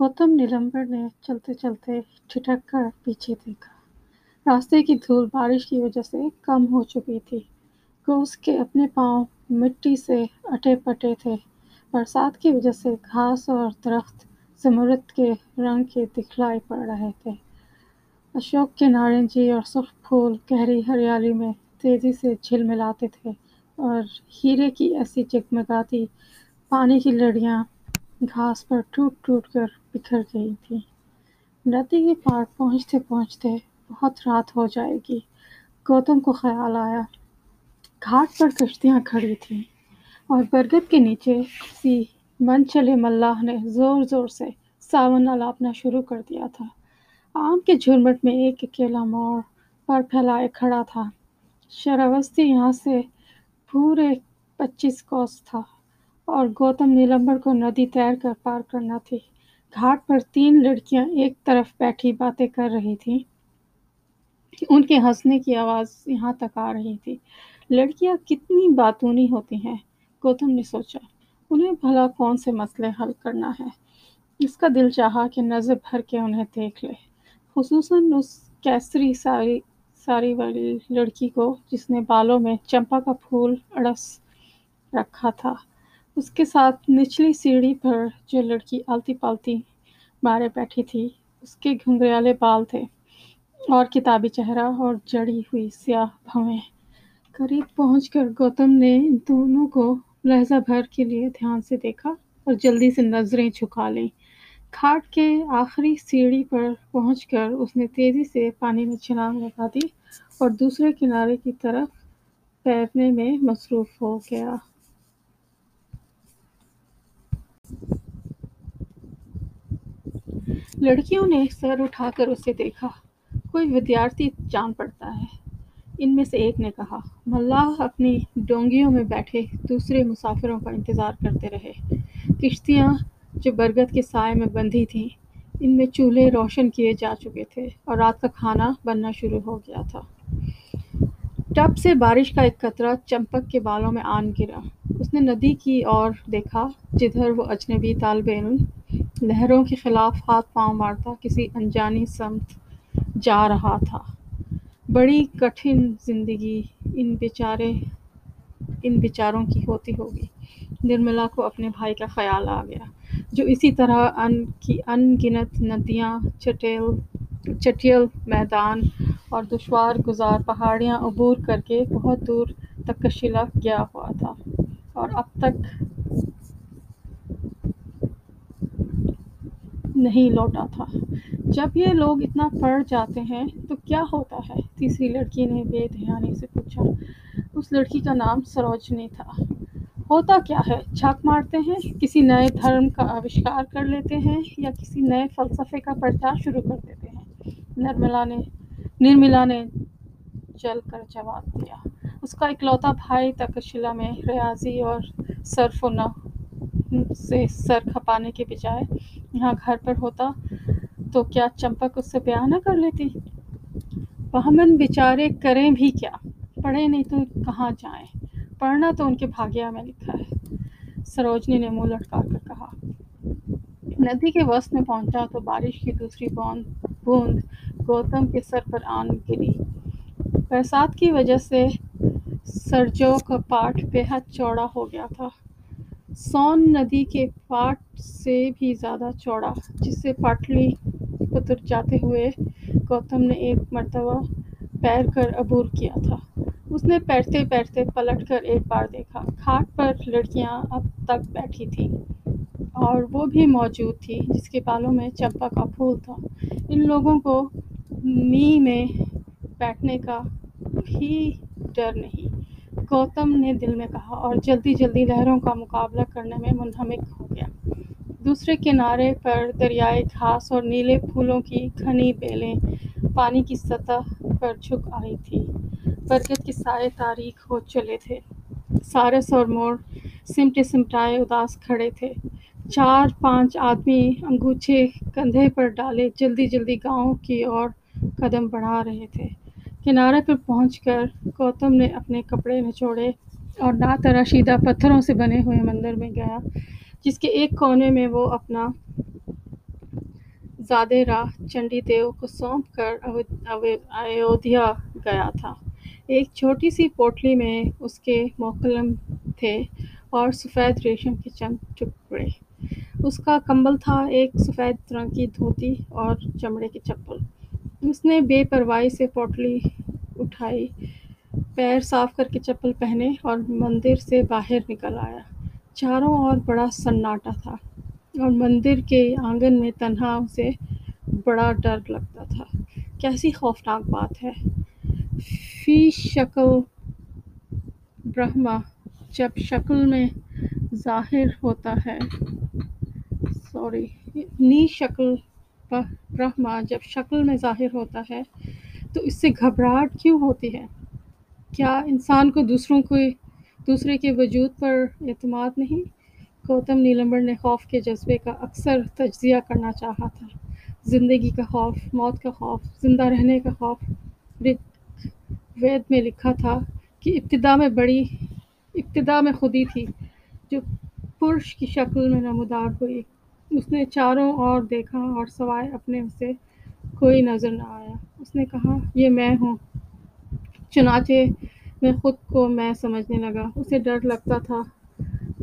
گوتم نیلمبر نے چلتے چلتے ٹھٹک کر پیچھے دیکھا۔ راستے کی دھول بارش کی وجہ سے کم ہو چکی تھی۔ اس کے اپنے پاؤں مٹی سے اٹے پٹے تھے۔ برسات کی وجہ سے گھاس اور درخت زمرد کے رنگ کے دکھلائی پڑ رہے تھے۔ اشوک کے نارنجی اور سرخ پھول گہری ہریالی میں تیزی سے جھلملاتے تھے اور ہیرے کی ایسی جگمگاتی پانی کی لڑیاں گھاس پر ٹوٹ ٹوٹ کر بکھر گئی تھیں۔ ندی کے پار پہنچتے پہنچتے بہت رات ہو جائے گی، گوتم کو خیال آیا۔ گھاٹ پر کشتیاں کھڑی تھیں اور برگد کے نیچے کسی من چلے ملاح نے زور زور سے ساون الاپنا شروع کر دیا تھا۔ آم کے جھرمٹ میں ایک اکیلا مور پر پھیلائے کھڑا تھا۔ شراوتی یہاں سے پورے پچیس کوس تھا اور گوتم نیلمبر کو ندی تیر کر پار کرنا تھی۔ گھاٹ پر تین لڑکیاں ایک طرف بیٹھی باتیں کر رہی تھیں۔ ان کے ہنسنے کی آواز یہاں تک آ رہی تھی۔ لڑکیاں کتنی باتونی ہوتی ہیں، گوتم نے سوچا۔ انہیں بھلا کون سے مسئلے حل کرنا ہے۔ اس کا دل چاہا کہ نظر بھر کے انہیں دیکھ لے، خصوصاً اس کیسری ساری والی لڑکی کو جس نے بالوں میں چمپا کا پھول اڑس رکھا تھا۔ اس کے ساتھ نچلی سیڑھی پر جو لڑکی آلتی پالتی مارے بیٹھی تھی، اس کے گھنگریالے بال تھے اور کتابی چہرہ اور جڑی ہوئی سیاہ بھویں۔ قریب پہنچ کر گوتم نے ان دونوں کو لحظہ بھر کے لیے دھیان سے دیکھا اور جلدی سے نظریں جھکا لیں۔ گھاٹ کی آخری سیڑھی پر پہنچ کر اس نے تیزی سے پانی میں چھلانگ لگا دی اور دوسرے کنارے کی طرف تیرنے میں مصروف ہو گیا۔ لڑکیوں نے سر اٹھا کر اسے دیکھا۔ کوئی ودیارتھی جان پڑتا ہے، ان میں سے ایک نے کہا۔ ملاح اپنی ڈونگیوں میں بیٹھے دوسرے مسافروں کا انتظار کرتے رہے۔ کشتیاں جو برگد کے سائے میں بندھی تھیں، ان میں چولہے روشن کیے جا چکے تھے اور رات کا کھانا بننا شروع ہو گیا تھا۔ ٹپ سے بارش کا ایک قطرہ چمپک کے بالوں میں آن گرا۔ اس نے ندی کی اور دیکھا جدھر وہ اجنبی طالب علم لہروں کے خلاف ہاتھ پاؤں مارتا کسی انجانی سمت جا رہا تھا۔ بڑی کٹھن زندگی ان بیچارے ان بیچاروں کی ہوتی ہوگی۔ نرملا کو اپنے بھائی کا خیال آ گیا، جو اسی طرح ان کی ان گنت ندیاں، چٹیل چٹیل میدان اور دشوار گزار پہاڑیاں عبور کر کے بہت دور تکشیلہ گیا ہوا تھا اور اب تک نہیں لوٹا تھا۔ جب یہ لوگ اتنا پڑھ جاتے ہیں تو کیا ہوتا ہے؟ تیسری لڑکی نے بے دھیانی سے پوچھا۔ اس لڑکی کا نام سروجنی تھا۔ ہوتا کیا ہے، جھک مارتے ہیں، کسی نئے دھرم کا آوشکار کر لیتے ہیں یا کسی نئے فلسفے کا پرچار شروع کر دیتے ہیں۔ نرملا نے نرملا نے جل کر جواب دیا۔ اس کا اکلوتا بھائی تکشیلہ میں ریاضی اور صرف و نحو سے سر کھپانے کے بجائے یہاں گھر پر ہوتا تو کیا چمپک اس سے بیاہ نہ کر لیتی؟ بہمن بیچارے کریں بھی کیا؟ پڑھے نہیں تو کہاں جائیں؟ پڑھنا تو ان کے بھاگیہ میں لکھا ہے، سروجنی نے منہ لٹکا کر کہا۔ ندی کے وسط میں پہنچا تو بارش کی دوسری بوند گوتم کے سر پر آن گری۔ برسات کی وجہ سے سرجو کا پاٹ بے حد چوڑا ہو گیا تھا، سون ندی کے پاٹ سے بھی زیادہ چوڑا، جس سے پاٹلی پتر جاتے ہوئے گوتم نے ایک مرتبہ پیر کر عبور کیا تھا۔ اس نے پیرتے پیرتے پلٹ کر ایک بار دیکھا۔ گھاٹ پر لڑکیاں اب تک بیٹھی تھیں اور وہ بھی موجود تھی جس کے بالوں میں چمپا کا پھول تھا۔ ان لوگوں کو می میں بیٹھنے کا بھی ڈر نہیں، گوتم نے دل میں کہا اور جلدی جلدی لہروں کا مقابلہ کرنے میں منہمک ہو گیا۔ دوسرے کنارے پر دریائے گھاس اور نیلے پھولوں کی گھنی بیلیں پانی کی سطح پر جھک آئی تھیں۔ برگد کے سائے تاریک ہو چلے تھے۔ سارس اور مور سمٹے سمٹائے اداس کھڑے تھے۔ چار پانچ آدمی انگوچھے کندھے پر ڈالے جلدی جلدی گاؤں کی اور قدم بڑھا رہے تھے۔ کنارے پر پہنچ کر گوتم نے اپنے کپڑے نچوڑے اور ناتراشیدہ پتھروں سے بنے ہوئے مندر میں گیا جس کے ایک کونے میں وہ اپنا زادے راہ چنڈی دیو کو سونپ کر ایودھیا گیا تھا۔ ایک چھوٹی سی پوٹلی میں اس کے موکلم تھے اور سفید ریشم کے چند ٹکڑے۔ اس کا کمبل تھا ایک سفید رنگ کی دھوتی اور چمڑے کی چپل۔ اس نے بے پرواہی سے پوٹلی اٹھائی، پیر صاف کر کے چپل پہنے اور مندر سے باہر نکل آیا۔ چاروں اور بڑا سناٹا تھا اور مندر کے آنگن میں تنہا اسے بڑا ڈر لگتا تھا۔ کیسی خوفناک بات ہے۔ فی شکل برہما جب شکل میں ظاہر ہوتا ہے۔ سوری، نی شکل برہما جب شکل میں ظاہر ہوتا ہے تو اس سے گھبراہٹ کیوں ہوتی ہے؟ کیا انسان کو دوسروں کو دوسرے کے وجود پر اعتماد نہیں، گوتم نیلمبر نے خوف کے جذبے کا اکثر تجزیہ کرنا چاہا تھا۔ زندگی کا خوف، موت کا خوف، زندہ رہنے کا خوف۔ رگ وید میں لکھا تھا کہ ابتدا میں بڑی، ابتدا میں خودی تھی، جو پرش کی شکل میں نمودار ہوئی۔ اس نے چاروں اور دیکھا اور سوائے اپنے اسے کوئی نظر نہ آیا۔ اس نے کہا، یہ میں ہوں۔ چنانچہ میں خود کو میں سمجھنے لگا۔ اسے ڈر لگتا تھا،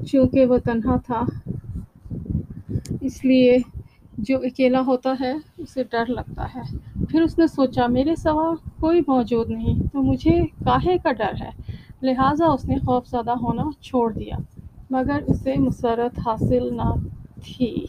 چونکہ وہ تنہا تھا۔ اس لیے جو اکیلا ہوتا ہے، اسے ڈر لگتا ہے۔ پھر اس نے سوچا، میرے سوا کوئی موجود نہیں، تو مجھے کاہے کا ڈر ہے۔ لہٰذا اس نے خوف زدہ ہونا چھوڑ دیا، مگر اسے مسرت حاصل نہ تھی۔